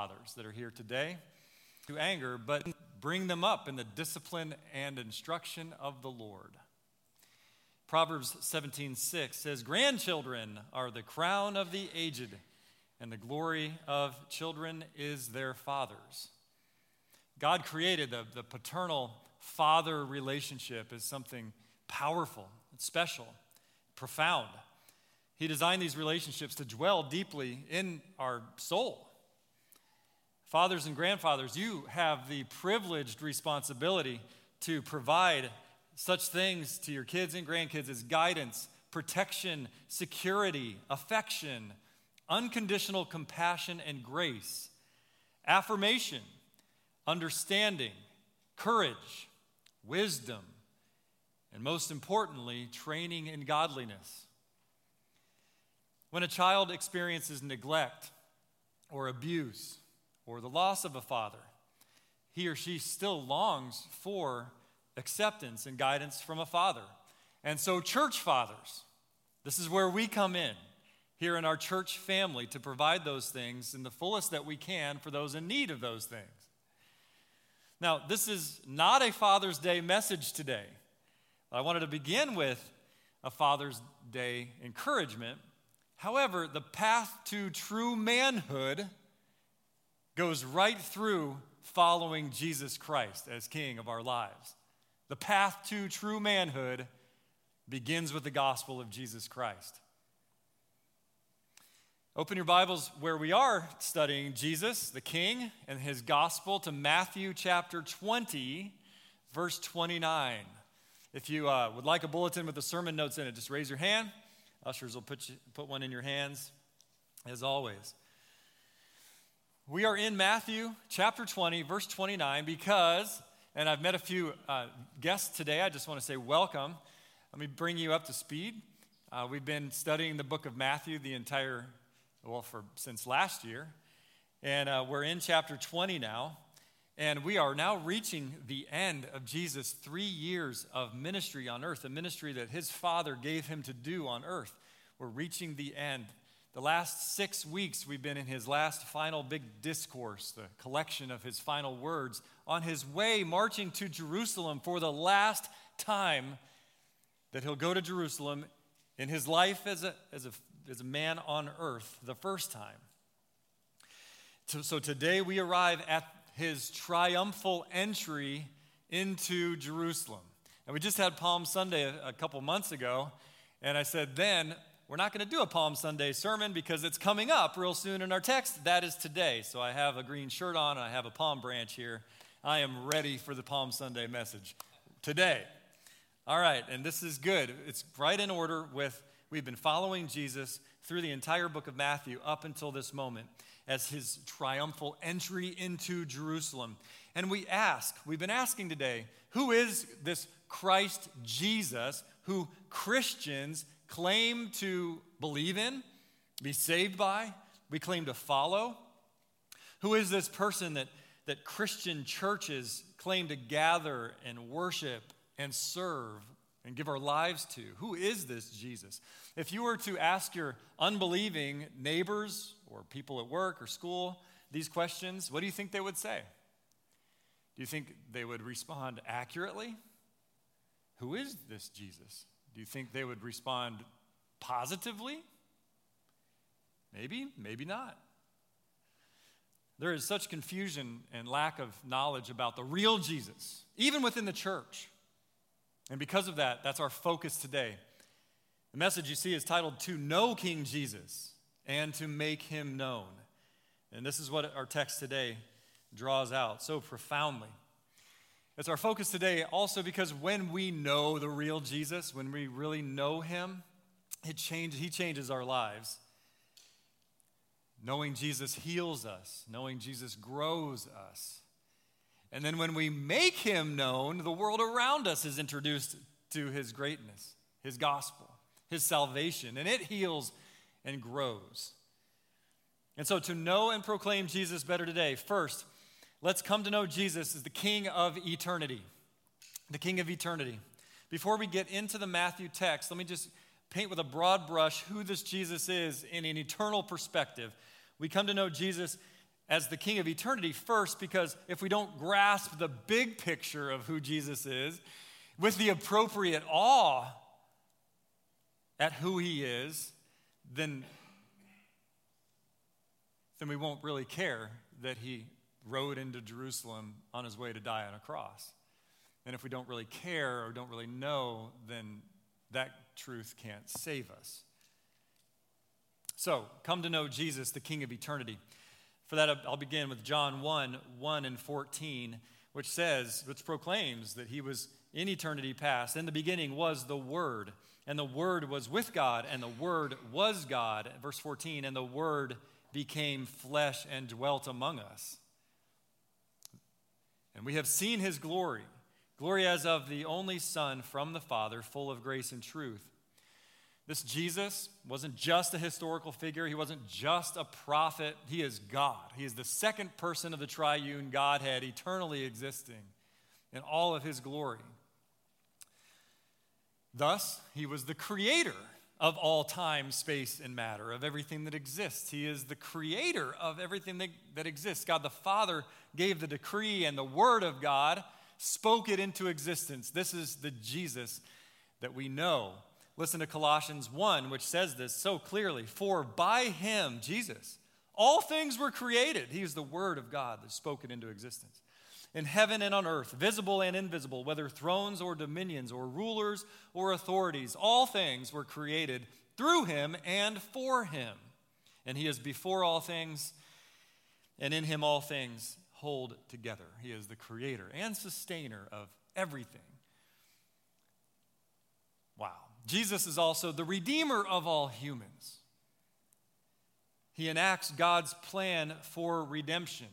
fathers that are here today to anger, but bring them up in the discipline and instruction of the Lord. Proverbs 17:6 says, "Grandchildren are the crown of the aged, and the glory of children is their fathers." God created the, the paternal father relationship as something powerful, special, profound. He designed these relationships to dwell deeply in our soul. Fathers and grandfathers, you have the privileged responsibility to provide such things to your kids and grandkids as guidance, protection, security, affection, unconditional compassion and grace, affirmation, understanding, courage, wisdom, and most importantly, training in godliness. When a child experiences neglect or abuse or the loss of a father, he or she still longs for acceptance and guidance from a father. And so, church fathers, this is where we come in here in our church family to provide those things in the fullest that we can for those in need of those things. Now, this is not a Father's Day message today. I wanted to begin with a Father's Day encouragement. However, the path to true manhood goes right through following Jesus Christ as King of our lives. The path to true manhood begins with the gospel of Jesus Christ. Open your Bibles where we are studying Jesus, the King, and his gospel to Matthew chapter 20, verse 29. If you uh, would like a bulletin with the sermon notes in it, just raise your hand. Ushers will put, you, put one in your hands, as always. We are in Matthew chapter 20, verse 29, because and I've met a few uh, guests today. I just want to say welcome. Let me bring you up to speed. Uh, we've been studying the book of Matthew the entire, well, for since last year. And uh, we're in chapter 20 now. And we are now reaching the end of Jesus' three years of ministry on earth, a ministry that his Father gave him to do on earth. We're reaching the end. The last six weeks, we've been in his last final big discourse, the collection of his final words, on his way marching to Jerusalem for the last time that he'll go to Jerusalem in his life as a, as a, as a man on earth, the first time. So, today we arrive at his triumphal entry into Jerusalem. And we just had Palm Sunday a couple months ago, and I said then, we're not going to do a Palm Sunday sermon because it's coming up real soon in our text. That is today. So I have a green shirt on and I have a palm branch here. I am ready for the Palm Sunday message today. All right, and this is good. It's right in order with we've been following Jesus through the entire book of Matthew up until this moment as his triumphal entry into Jerusalem. And we ask, we've been asking today, who is this Christ Jesus who Christians claim to believe in, be saved by, we claim to follow? Who is this person that, that Christian churches claim to gather and worship and serve and give our lives to? Who is this Jesus? If you were to ask your unbelieving neighbors or people at work or school these questions, what do you think they would say? Do you think they would respond accurately? Who is this Jesus? Do you think they would respond positively? Maybe, maybe not. There is such confusion and lack of knowledge about the real Jesus, even within the church. And because of that, that's our focus today. The message you see is titled To Know King Jesus and to Make Him Known. And this is what our text today draws out so profoundly. It's our focus today also because when we know the real Jesus, when we really know him, it changes, he changes our lives. Knowing Jesus heals us, knowing Jesus grows us. And then when we make him known, the world around us is introduced to his greatness, his gospel, his salvation, and it heals and grows. And so to know and proclaim Jesus better today, first, Let's come to know Jesus as the King of eternity. The King of eternity. Before we get into the Matthew text, let me just paint with a broad brush who this Jesus is in an eternal perspective. We come to know Jesus as the King of eternity first, because if we don't grasp the big picture of who Jesus is with the appropriate awe at who he is, then, then we won't really care that he rode into Jerusalem on his way to die on a cross. And if we don't really care or don't really know, then that truth can't save us. So, come to know Jesus, the King of eternity. For that, I'll begin with John 1 1 and 14, which says, which proclaims that he was in eternity past. In the beginning was the Word, and the Word was with God, and the Word was God. Verse 14, and the Word became flesh and dwelt among us. And we have seen his glory, glory as of the only Son from the Father, full of grace and truth. This Jesus wasn't just a historical figure. He wasn't just a prophet. He is God. He is the second person of the triune Godhead, eternally existing in all of his glory. Thus, he was the creator of all time, space, and matter, of everything that exists. He is the creator of everything that, that exists. God the Father gave the decree, and the Word of God spoke it into existence. This is the Jesus that we know Listen to Colossians 1, which says this so clearly For by him, Jesus, all things were created. He is the Word of God that's spoken into existence. In heaven and on earth, visible and invisible, whether thrones or dominions or rulers or authorities, all things were created through him and for him. And he is before all things, and in him all things hold together. He is the creator and sustainer of everything. Wow. Jesus is also the Redeemer of all humans. He enacts God's plan for redemption.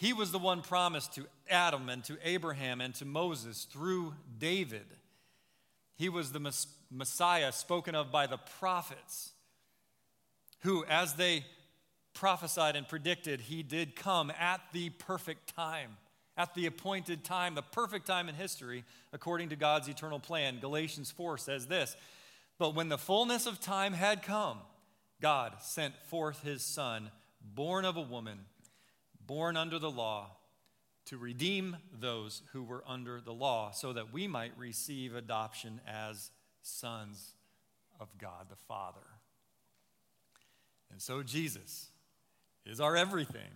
He was the one promised to Adam and to Abraham and to Moses through David. He was the Messiah spoken of by the prophets, who, as they prophesied and predicted, he did come at the perfect time, at the appointed time, the perfect time in history, according to God's eternal plan. Galatians 4 says this but when the fullness of time had come, God sent forth his Son, born of a woman, born under the law, to redeem those who were under the law, so that we might receive adoption as sons of God the Father. And so Jesus is our everything.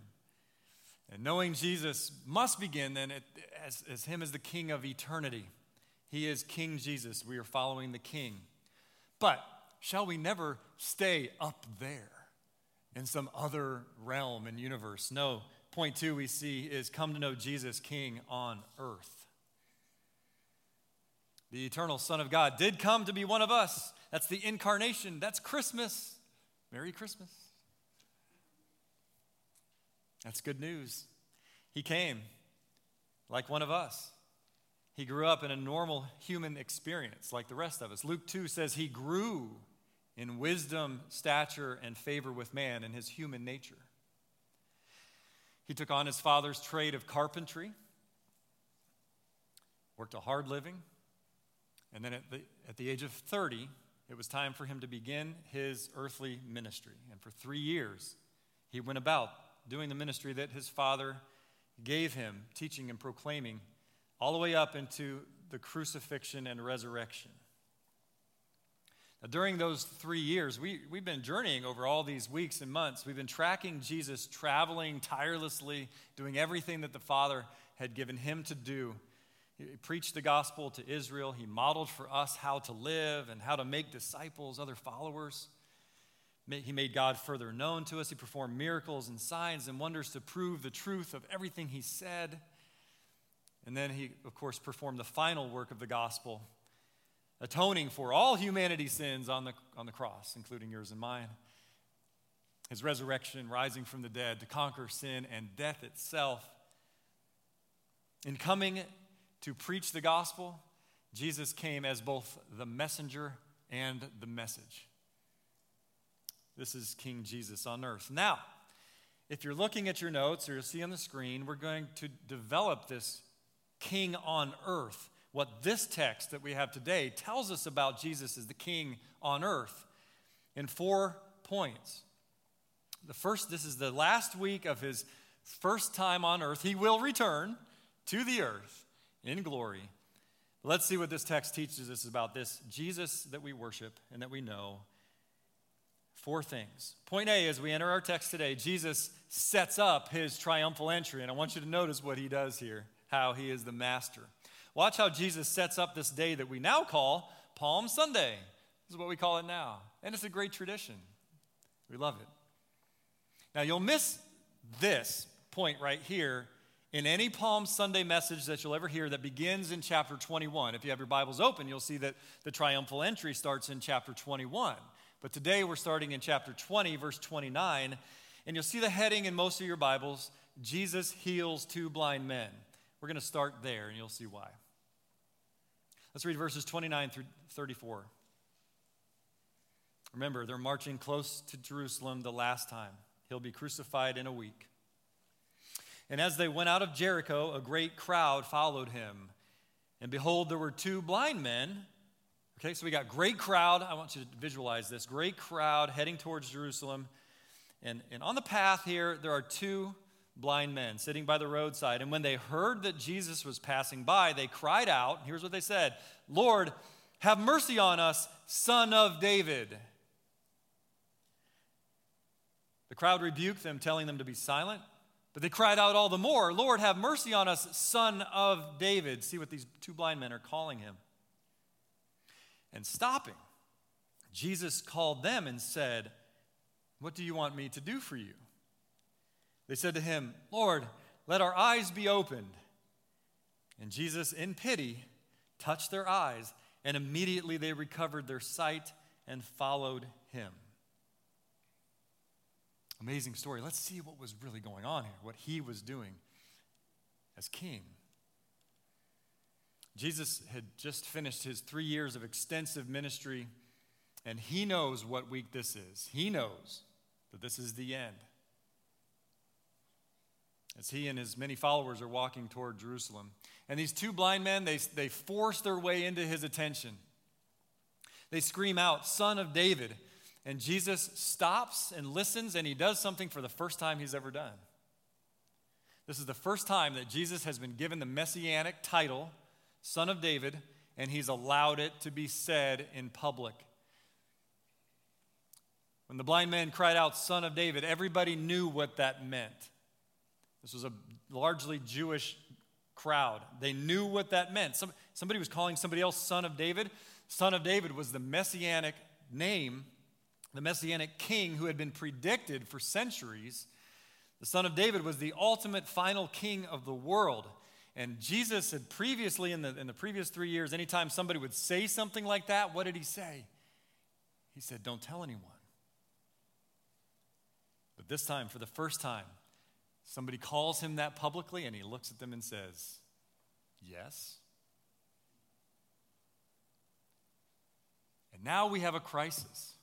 And knowing Jesus must begin then as, as Him as the King of eternity. He is King Jesus. We are following the King. But shall we never stay up there in some other realm and universe? No. Point two we see is come to know Jesus King on earth. The eternal Son of God did come to be one of us. That's the incarnation. That's Christmas. Merry Christmas. That's good news. He came like one of us. He grew up in a normal human experience like the rest of us. Luke 2 says he grew in wisdom, stature, and favor with man in his human nature. He took on his father's trade of carpentry, worked a hard living, and then at the, at the age of 30, it was time for him to begin his earthly ministry. And for three years, he went about doing the ministry that his father gave him, teaching and proclaiming all the way up into the crucifixion and resurrection. During those three years, we, we've been journeying over all these weeks and months. We've been tracking Jesus, traveling tirelessly, doing everything that the Father had given him to do. He preached the gospel to Israel. He modeled for us how to live and how to make disciples, other followers. He made God further known to us. He performed miracles and signs and wonders to prove the truth of everything he said. And then he, of course, performed the final work of the gospel, atoning for all humanity's sins on the, on the cross, including yours and mine. His resurrection, rising from the dead to conquer sin and death itself. In coming to preach the gospel, Jesus came as both the messenger and the message. This is King Jesus on earth. Now, if you're looking at your notes or you'll see on the screen, we're going to develop this king on earth. What this text that we have today tells us about Jesus as the king on earth in four points. The first, this is the last week of his First time on earth. He will return to the earth in glory. Let's see what this text teaches us about this Jesus that we worship and that we know. Four things. Point A, as we enter our text today, Jesus sets up his triumphal entry. And I want you to notice what he does here, how he is the master. Watch how Jesus sets up this day that we now call Palm Sunday. This is what we call it now. And it's a great tradition. We love it. Now, you'll miss this point right here in any Palm Sunday message that you'll ever hear that begins in chapter 21. If you have your Bibles open, you'll see that the triumphal entry starts in chapter 21. But today we're starting in chapter 20, verse 29, and you'll see the heading in most of your Bibles Jesus heals two blind men. We're going to start there, and you'll see why. Let's read verses 29 through 34. Remember, they're marching close to Jerusalem the last time. He'll be crucified in a week. And as they went out of Jericho, a great crowd followed him. And behold, there were two blind men. Okay, so we got great crowd. I want you to visualize this great crowd heading towards Jerusalem. And, and on the path here, there are two blind men sitting by the roadside. And when they heard that Jesus was passing by, they cried out. Here's what they said Lord, have mercy on us, son of David. The crowd rebuked them, telling them to be silent. But they cried out all the more, Lord, have mercy on us, son of David. See what these two blind men are calling him. And stopping, Jesus called them and said, What do you want me to do for you? They said to him, Lord, let our eyes be opened. And Jesus, in pity, touched their eyes, and immediately they recovered their sight and followed him. Amazing story. Let's see what was really going on here, what he was doing as king. Jesus had just finished his three years of extensive ministry, and he knows what week this is. He knows that this is the end. As he and his many followers are walking toward Jerusalem. And these two blind men, they, they force their way into his attention. They scream out, Son of David. And Jesus stops and listens, and he does something for the first time he's ever done. This is the first time that Jesus has been given the messianic title, Son of David, and he's allowed it to be said in public. When the blind man cried out, Son of David, everybody knew what that meant. This was a largely Jewish crowd. They knew what that meant. Some, somebody was calling somebody else Son of David. Son of David was the messianic name the messianic king who had been predicted for centuries. The son of David was the ultimate final king of the world. And Jesus had previously, in the, in the previous three years, anytime somebody would say something like that, what did he say? He said, Don't tell anyone. But this time, for the first time, somebody calls him that publicly and he looks at them and says, Yes. And now we have a crisis.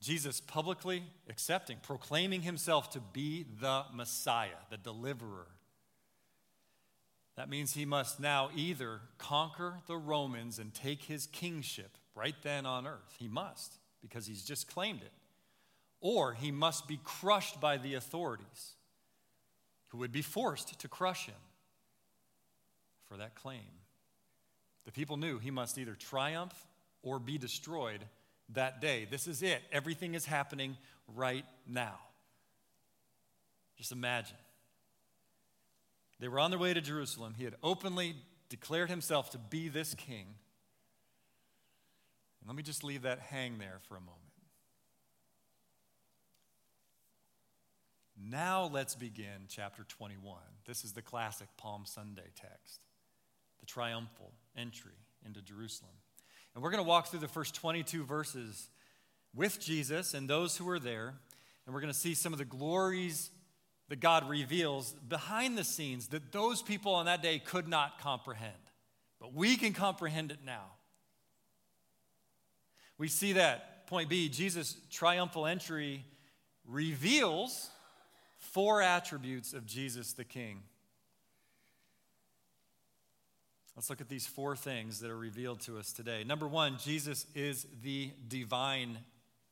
Jesus publicly accepting, proclaiming himself to be the Messiah, the deliverer. That means he must now either conquer the Romans and take his kingship right then on earth. He must, because he's just claimed it. Or he must be crushed by the authorities, who would be forced to crush him for that claim. The people knew he must either triumph or be destroyed that day. This is it. Everything is happening right now. Just imagine. They were on their way to Jerusalem. He had openly declared himself to be this king. And let me just leave that hang there for a moment. Now let's begin chapter 21. This is the classic Palm Sunday text, the triumphal entry into Jerusalem. And we're going to walk through the first 22 verses with Jesus and those who were there. And we're going to see some of the glories that God reveals behind the scenes that those people on that day could not comprehend. But we can comprehend it now. We see that, point B, Jesus' triumphal entry reveals four attributes of Jesus the King. Let's look at these four things that are revealed to us today. Number one, Jesus is the divine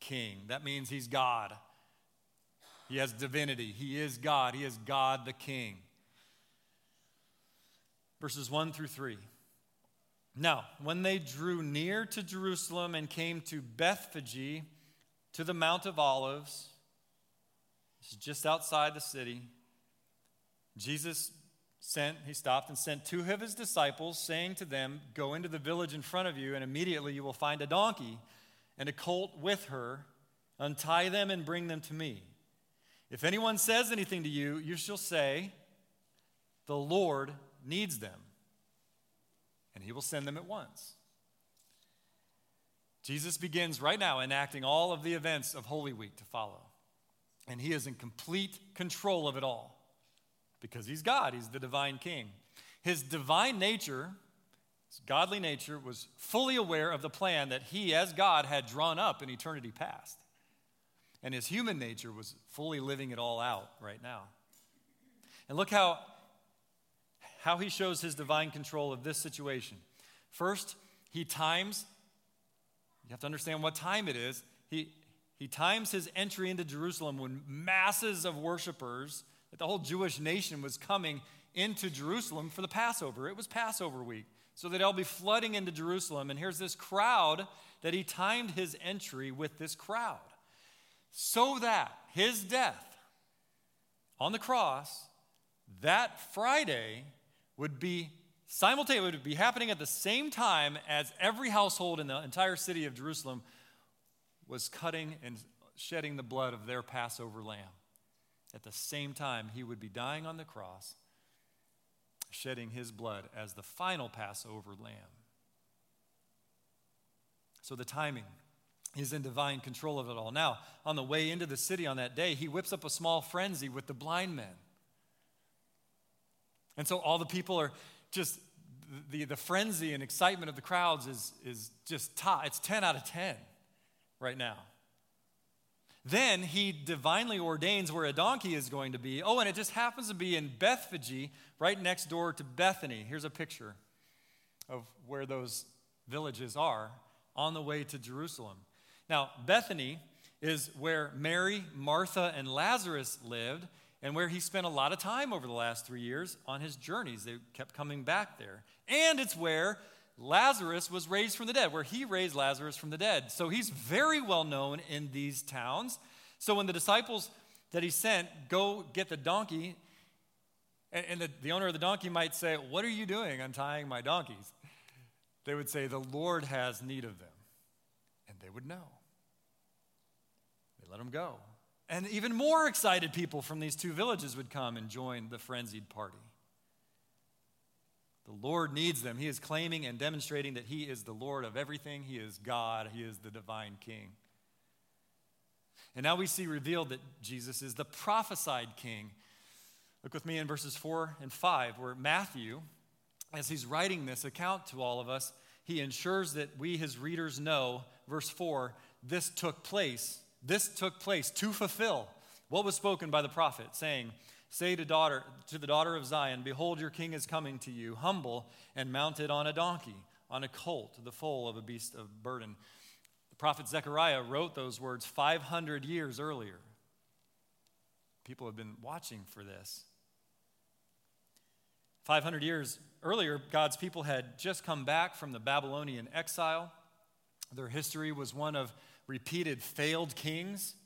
king. That means he's God. He has divinity. He is God. He is God the King. Verses 1 through 3. Now, when they drew near to Jerusalem and came to Bethphage, to the Mount of Olives, just outside the city, Jesus sent, he stopped and sent two of his disciples, saying to them, Go into the village in front of you, and immediately you will find a donkey and a colt with her. Untie them and bring them to me. If anyone says anything to you, you shall say, The Lord needs them and he will send them at once. Jesus begins right now enacting all of the events of Holy Week to follow. And he is in complete control of it all because he's God, he's the divine king. His divine nature, his godly nature, was fully aware of the plan that he, as God, had drawn up in eternity past. And his human nature was fully living it all out right now. And look how how he shows his divine control of this situation. First, he times, you have to understand what time it is. He, he times his entry into Jerusalem when masses of worshipers, that the whole Jewish nation was coming into Jerusalem for the Passover. It was Passover week. So they'd all be flooding into Jerusalem. And here's this crowd that he timed his entry with this crowd. So that his death on the cross that Friday would be simultaneously would be happening at the same time as every household in the entire city of Jerusalem was cutting and shedding the blood of their Passover lamb. At the same time, he would be dying on the cross, shedding his blood as the final Passover lamb. So the timing is in divine control of it all. Now, on the way into the city on that day, he whips up a small frenzy with the blind men. And so all the people are just, the, the frenzy and excitement of the crowds is, is just top. It's 10 out of 10 right now. Then he divinely ordains where a donkey is going to be. Oh, and it just happens to be in Bethphage, right next door to Bethany. Here's a picture of where those villages are on the way to Jerusalem. Now, Bethany is where Mary, Martha, and Lazarus lived and where he spent a lot of time over the last three years on his journeys. They kept coming back there. And it's where Lazarus was raised from the dead, where he raised Lazarus from the dead. So he's very well known in these towns. So when the disciples that he sent go get the donkey, and, the, the owner of the donkey might say, What are you doing untying my donkeys? They would say, The Lord has need of them. And they would know. They let him go. And even more excited people from these two villages would come and join the frenzied party. The Lord needs them. He is claiming and demonstrating that He is the Lord of everything. He is God. He is the divine King. And now we see revealed that Jesus is the prophesied King. Look with me in verses 4 and 5, where Matthew, as he's writing this account to all of us, he ensures that we, his readers, know, verse 4, this took place this took place to fulfill what was spoken by the prophet, saying, Say to, daughter, to the daughter of Zion, Behold, your king is coming to you, humble and mounted on a donkey, on a colt, the foal of a beast of burden. The prophet Zechariah wrote those words 500 years earlier. People have been watching for this. 500 years earlier, God's people had just come back from the Babylonian exile. Their history was one of repeated failed kings.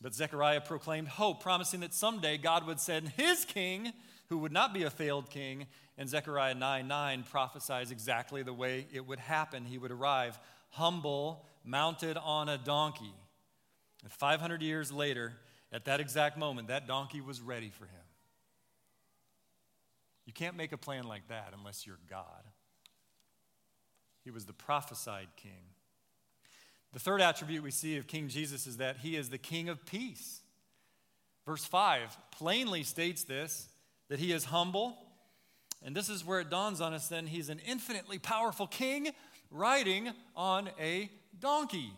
But Zechariah proclaimed hope, promising that someday God would send his king, who would not be a failed king. And Zechariah 9 9 prophesies exactly the way it would happen. He would arrive humble, mounted on a donkey. And 500 years later, at that exact moment, that donkey was ready for him. You can't make a plan like that unless you're God. He was the prophesied king. The third attribute we see of King Jesus is that he is the King of peace. Verse 5 plainly states this that he is humble. And this is where it dawns on us then he's an infinitely powerful king riding on a donkey.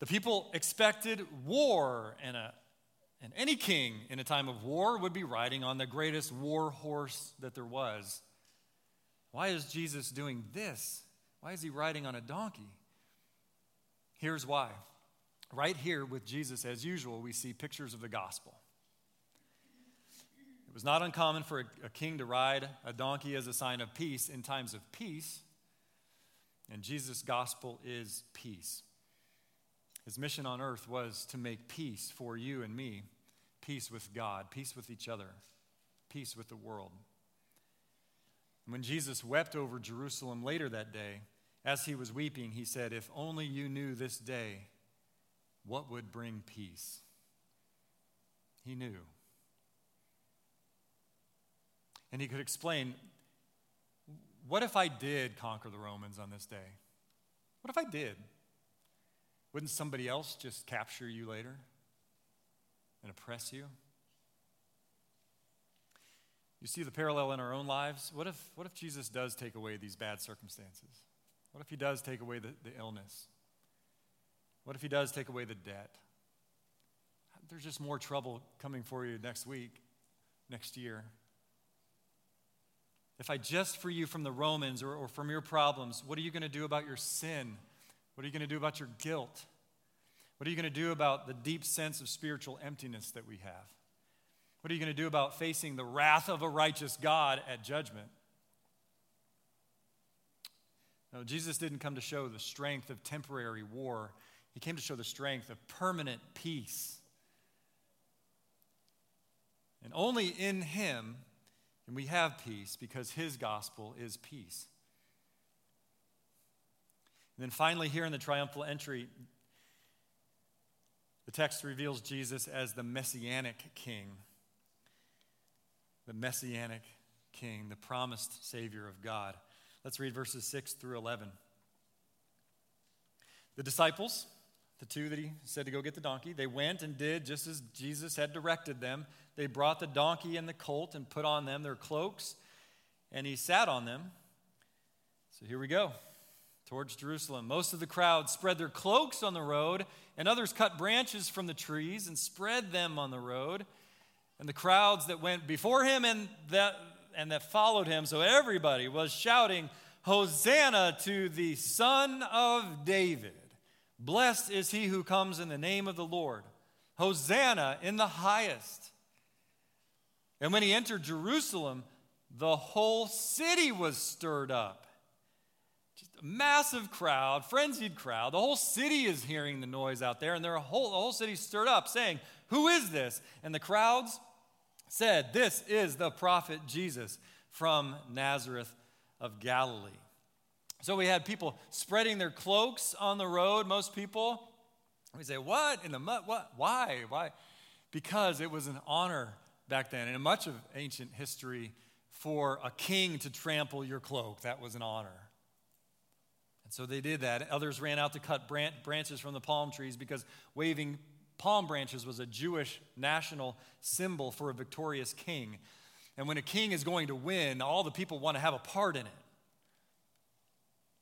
The people expected war, and, a, and any king in a time of war would be riding on the greatest war horse that there was. Why is Jesus doing this? Why is he riding on a donkey? Here's why. right here with Jesus, as usual, we see pictures of the gospel. It was not uncommon for a, king to ride a donkey as a sign of peace in times of peace, and Jesus' gospel is peace. His mission on earth was to make peace for you and me peace with God, peace with each other, peace with the world. When Jesus wept over Jerusalem later that day, as he was weeping, he said, If only you knew this day what would bring peace. He knew. And he could explain what if I did conquer the Romans on this day? What if I did? Wouldn't somebody else just capture you later and oppress you? You see the parallel in our own lives? What if, what if Jesus does take away these bad circumstances? What if he does take away the, the illness? What if he does take away the debt? There's just more trouble coming for you next week, next year. If I just free you from the Romans or, or from your problems, what are you going to do about your sin? What are you going to do about your guilt? What are you going to do about the deep sense of spiritual emptiness that we have? What are you going to do about facing the wrath of a righteous God at judgment? No, Jesus didn't come to show the strength of temporary war, He came to show the strength of permanent peace. And only in Him can we have peace because His gospel is peace. And then finally, here in the triumphal entry, the text reveals Jesus as the messianic king. The messianic king, the promised Savior of God. Let's read verses 6 through 11. The disciples, the two that he said to go get the donkey, they went and did just as Jesus had directed them. They brought the donkey and the colt and put on them their cloaks, and he sat on them. So here we go towards Jerusalem. Most of the crowd spread their cloaks on the road, and others cut branches from the trees and spread them on the road. And the crowds that went before him and that and that followed him. So everybody was shouting, Hosanna to the Son of David. Blessed is he who comes in the name of the Lord. Hosanna in the highest. And when he entered Jerusalem, the whole city was stirred up. Just a massive crowd, frenzied crowd. The whole city is hearing the noise out there, and their whole, the whole city stirred up, saying, Who is this? And the crowds said, This is the prophet Jesus from Nazareth of Galilee. So we had people spreading their cloaks on the road, most people. We say, What in the mud? What? Why? Why? Because it was an honor back then. And in much of ancient history, for a king to trample your cloak, that was an honor. And so they did that. Others ran out to cut branches from the palm trees because waving palm branches was a Jewish national symbol for a victorious king. And when a king is going to win, all the people want to have a part in it.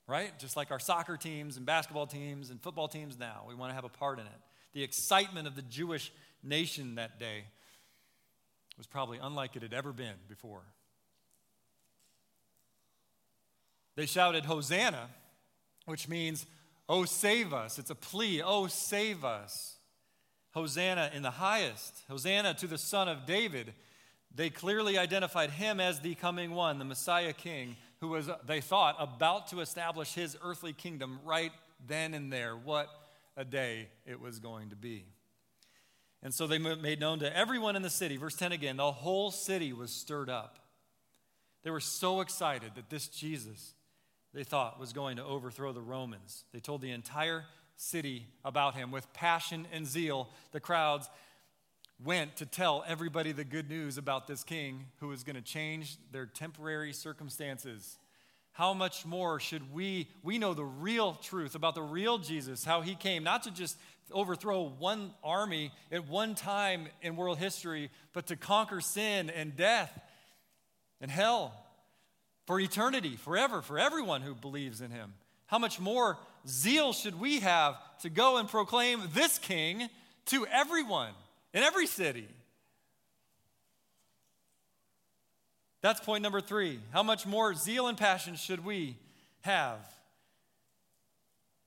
Right? Just like our soccer teams and basketball teams and football teams now, we want to have a part in it. The excitement of the Jewish nation that day was probably unlike it had ever been before. They shouted, Hosanna, which means, Oh, save us. It's a plea, Oh, save us. Hosanna in the highest, Hosanna to the Son of David. They clearly identified him as the coming one, the Messiah King, who was, they thought, about to establish his earthly kingdom right then and there. What a day it was going to be. And so they made known to everyone in the city. Verse 10 again, the whole city was stirred up. They were so excited that this Jesus, they thought, was going to overthrow the Romans. They told the entire city about him. With passion and zeal, the crowds went to tell everybody the good news about this king who was going to change their temporary circumstances. How much more should we? We know the real truth about the real Jesus, how he came not to just overthrow one army at one time in world history, but to conquer sin and death and hell for eternity, forever, for everyone who believes in him. How much more zeal should we have to go and proclaim this king to everyone in every city? That's point number three. How much more zeal and passion should we have?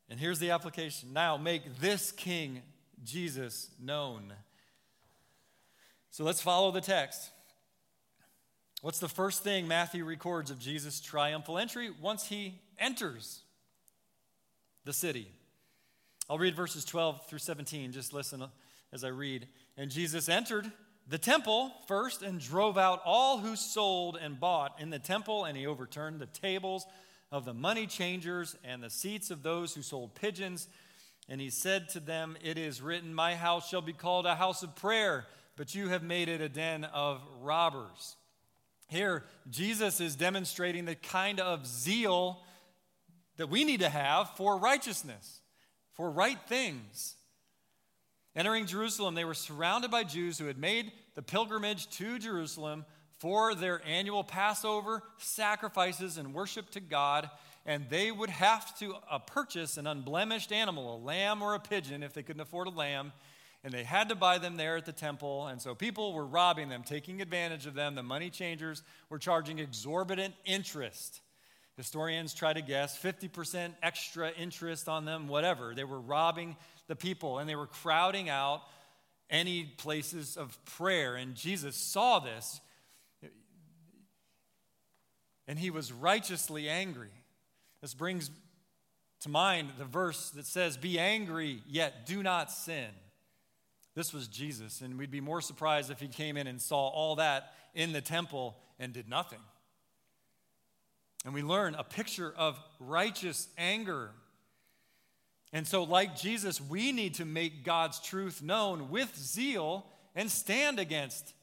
And here's the application now make this king, Jesus, known. So let's follow the text. What's the first thing Matthew records of Jesus' triumphal entry once he enters the city? I'll read verses 12 through 17. Just listen as I read. And Jesus entered the temple first and drove out all who sold and bought in the temple, and he overturned the tables of the money changers and the seats of those who sold pigeons. And he said to them, It is written, My house shall be called a house of prayer, but you have made it a den of robbers. Here, Jesus is demonstrating the kind of zeal that we need to have for righteousness, for right things. Entering Jerusalem, they were surrounded by Jews who had made the pilgrimage to Jerusalem for their annual Passover sacrifices and worship to God, and they would have to uh, purchase an unblemished animal, a lamb or a pigeon, if they couldn't afford a lamb, and they had to buy them there at the temple. And so people were robbing them, taking advantage of them. The money changers were charging exorbitant interest. Historians try to guess 50% extra interest on them, whatever. They were robbing the people and they were crowding out any places of prayer. And Jesus saw this and he was righteously angry. This brings to mind the verse that says, Be angry, yet do not sin. This was Jesus, and we'd be more surprised if he came in and saw all that in the temple and did nothing. And we learn a picture of righteous anger. And so, like Jesus, we need to make God's truth known with zeal and stand against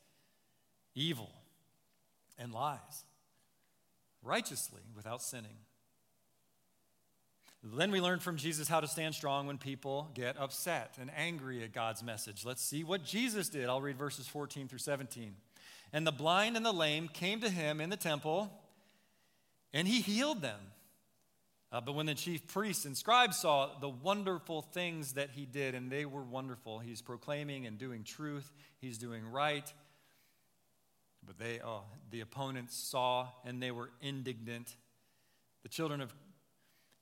evil and lies righteously without sinning. Then we learn from Jesus how to stand strong when people get upset and angry at God's message. Let's see what Jesus did. I'll read verses 14 through 17. And the blind and the lame came to him in the temple, and he healed them. Uh, but when the chief priests and scribes saw the wonderful things that he did, and they were wonderful, he's proclaiming and doing truth, he's doing right. But they, oh, the opponents saw and they were indignant. The children of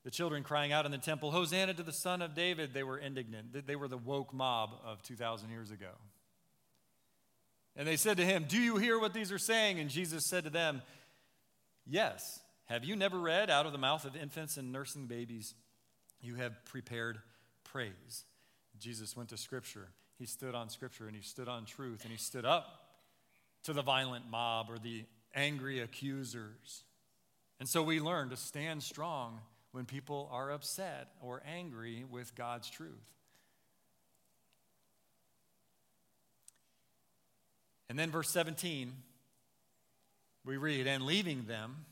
the children crying out in the temple, Hosanna to the Son of David, they were indignant. They were the woke mob of 2,000 years ago. And they said to him, Do you hear what these are saying? And Jesus said to them, Yes. Have you never read, out of the mouth of infants and nursing babies, you have prepared praise? Jesus went to Scripture. He stood on Scripture and he stood on truth and he stood up to the violent mob or the angry accusers. And so we learn to stand strong when people are upset or angry with God's truth. And then, verse 17, we read, And leaving them,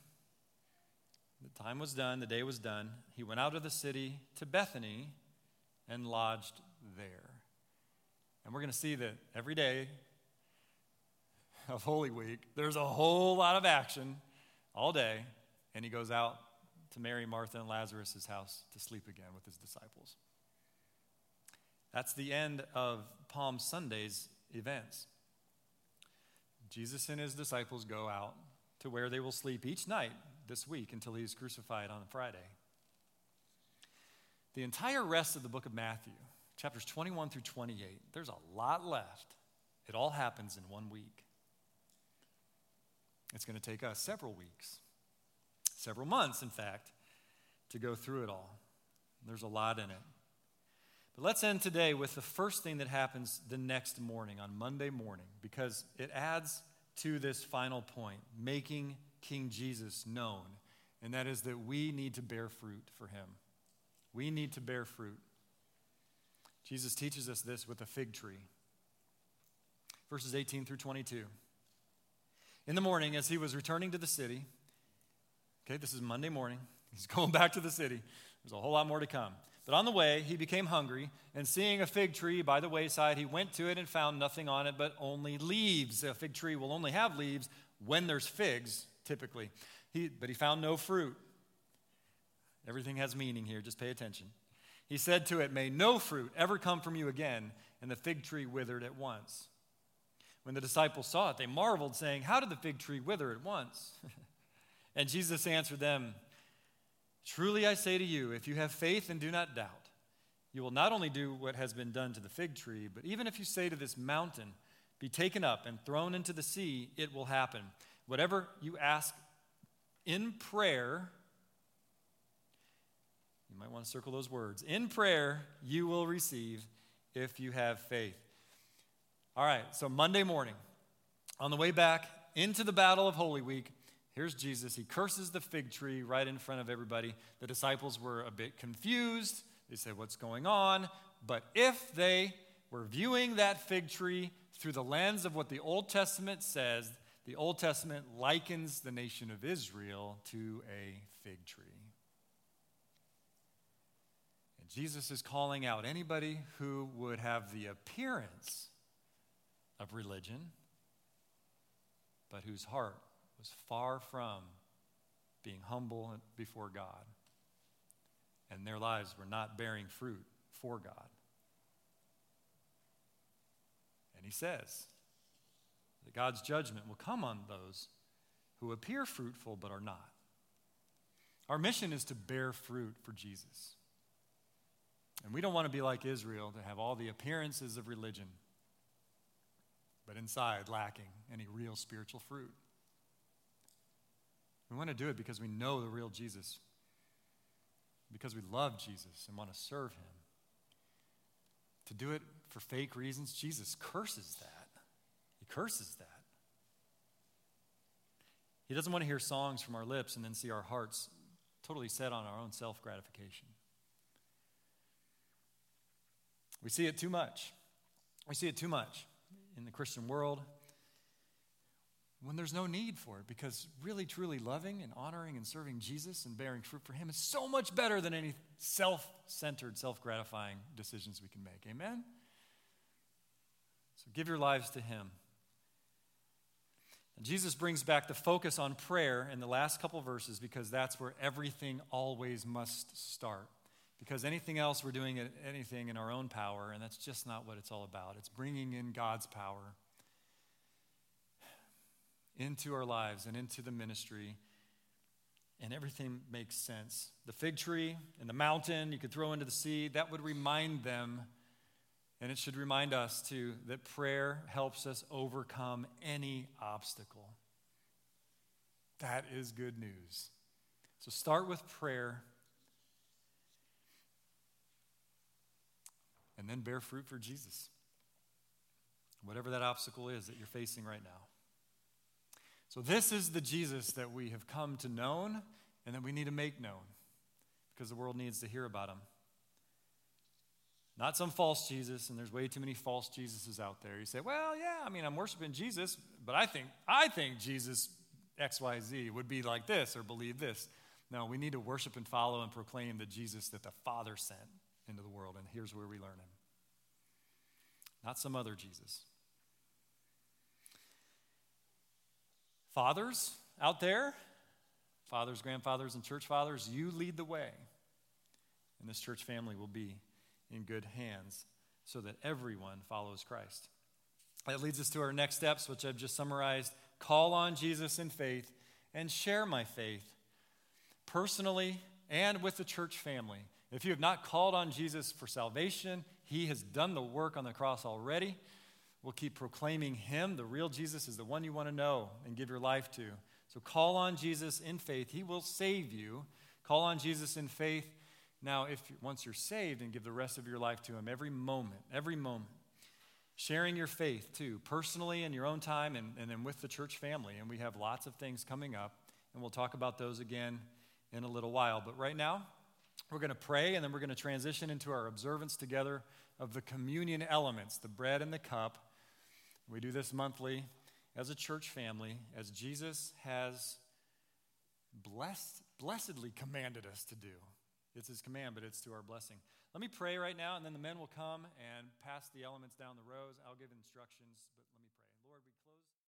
the time was done, the day was done, he went out of the city to Bethany and lodged there. And we're going to see that every day of Holy Week, there's a whole lot of action all day, and he goes out to Mary, Martha, and Lazarus' house to sleep again with his disciples. That's the end of Palm Sunday's events. Jesus and his disciples go out to where they will sleep each night this week until he is crucified on Friday. The entire rest of the book of Matthew, chapters 21 through 28, there's a lot left. It all happens in one week. It's going to take us several weeks several months, in fact, to go through it all. There's a lot in it. But let's end today with the first thing that happens the next morning, on Monday morning, because it adds to this final point making King Jesus known. And that is that we need to bear fruit for him. We need to bear fruit. Jesus teaches us this with a fig tree. Verses 18 through 22. In the morning, as he was returning to the city, Okay, this is Monday morning. He's going back to the city. There's a whole lot more to come. But on the way, he became hungry, and seeing a fig tree by the wayside, he went to it and found nothing on it but only leaves. A fig tree will only have leaves when there's figs, typically. He, but he found no fruit. Everything has meaning here, just pay attention. He said to it, May no fruit ever come from you again. And the fig tree withered at once. When the disciples saw it, they marveled, saying, How did the fig tree wither at once? And Jesus answered them, Truly I say to you, if you have faith and do not doubt, you will not only do what has been done to the fig tree, but even if you say to this mountain, Be taken up and thrown into the sea, it will happen. Whatever you ask in prayer, you might want to circle those words. In prayer, you will receive if you have faith. All right, so Monday morning, on the way back into the battle of Holy Week, here's Jesus. He curses the fig tree right in front of everybody. The disciples were a bit confused. They said, What's going on? But if they were viewing that fig tree through the lens of what the Old Testament says, the Old Testament likens the nation of Israel to a fig tree. And Jesus is calling out anybody who would have the appearance of religion, but whose heart was far from being humble before God, and their lives were not bearing fruit for God. And he says that God's judgment will come on those who appear fruitful but are not. Our mission is to bear fruit for Jesus. And we don't want to be like Israel to have all the appearances of religion but inside lacking any real spiritual fruit. We want to do it because we know the real Jesus, because we love Jesus and want to serve him. To do it for fake reasons, Jesus curses that. He curses that. He doesn't want to hear songs from our lips and then see our hearts totally set on our own self gratification. We see it too much. We see it too much in the Christian world when there's no need for it because really truly loving and honoring and serving Jesus and bearing fruit for him is so much better than any self-centered self-gratifying decisions we can make amen so give your lives to him Jesus brings back the focus on prayer in the last couple verses because that's where everything always must start because anything else, we're doing anything in our own power, and that's just not what it's all about. It's bringing in God's power into our lives and into the ministry, and everything makes sense. The fig tree and the mountain you could throw into the sea, that would remind them, and it should remind us too, that prayer helps us overcome any obstacle. That is good news. So start with prayer and then bear fruit for Jesus. Whatever that obstacle is that you're facing right now. So, this is the Jesus that we have come to know and that we need to make known because the world needs to hear about him. Not some false Jesus, and there's way too many false Jesuses out there. You say, well, yeah, I mean, I'm worshiping Jesus, but I think, I think Jesus XYZ would be like this or believe this. No, we need to worship and follow and proclaim the Jesus that the Father sent into the world, and here's where we learn him. Not some other Jesus. Fathers out there, fathers, grandfathers, and church fathers, you lead the way. And this church family will be in good hands so that everyone follows Christ. That leads us to our next steps, which I've just summarized. Call on Jesus in faith and share my faith personally and with the church family. If you have not called on Jesus for salvation, he has done the work on the cross already. We'll keep proclaiming him. The real Jesus is the one you want to know and give your life to. So call on Jesus in faith. He will save you. Call on Jesus in faith. Now, if once you're saved and give the rest of your life to him every moment, every moment, sharing your faith too, personally in your own time and, and then with the church family. And we have lots of things coming up, and we'll talk about those again in a little while. But right now, we're going to pray, and then we're going to transition into our observance together of the communion elements, the bread and the cup. We do this monthly as a church family, as Jesus has blessed, blessedly commanded us to do. It's his command, but it's to our blessing. Let me pray right now, and then the men will come and pass the elements down the rows. I'll give instructions, but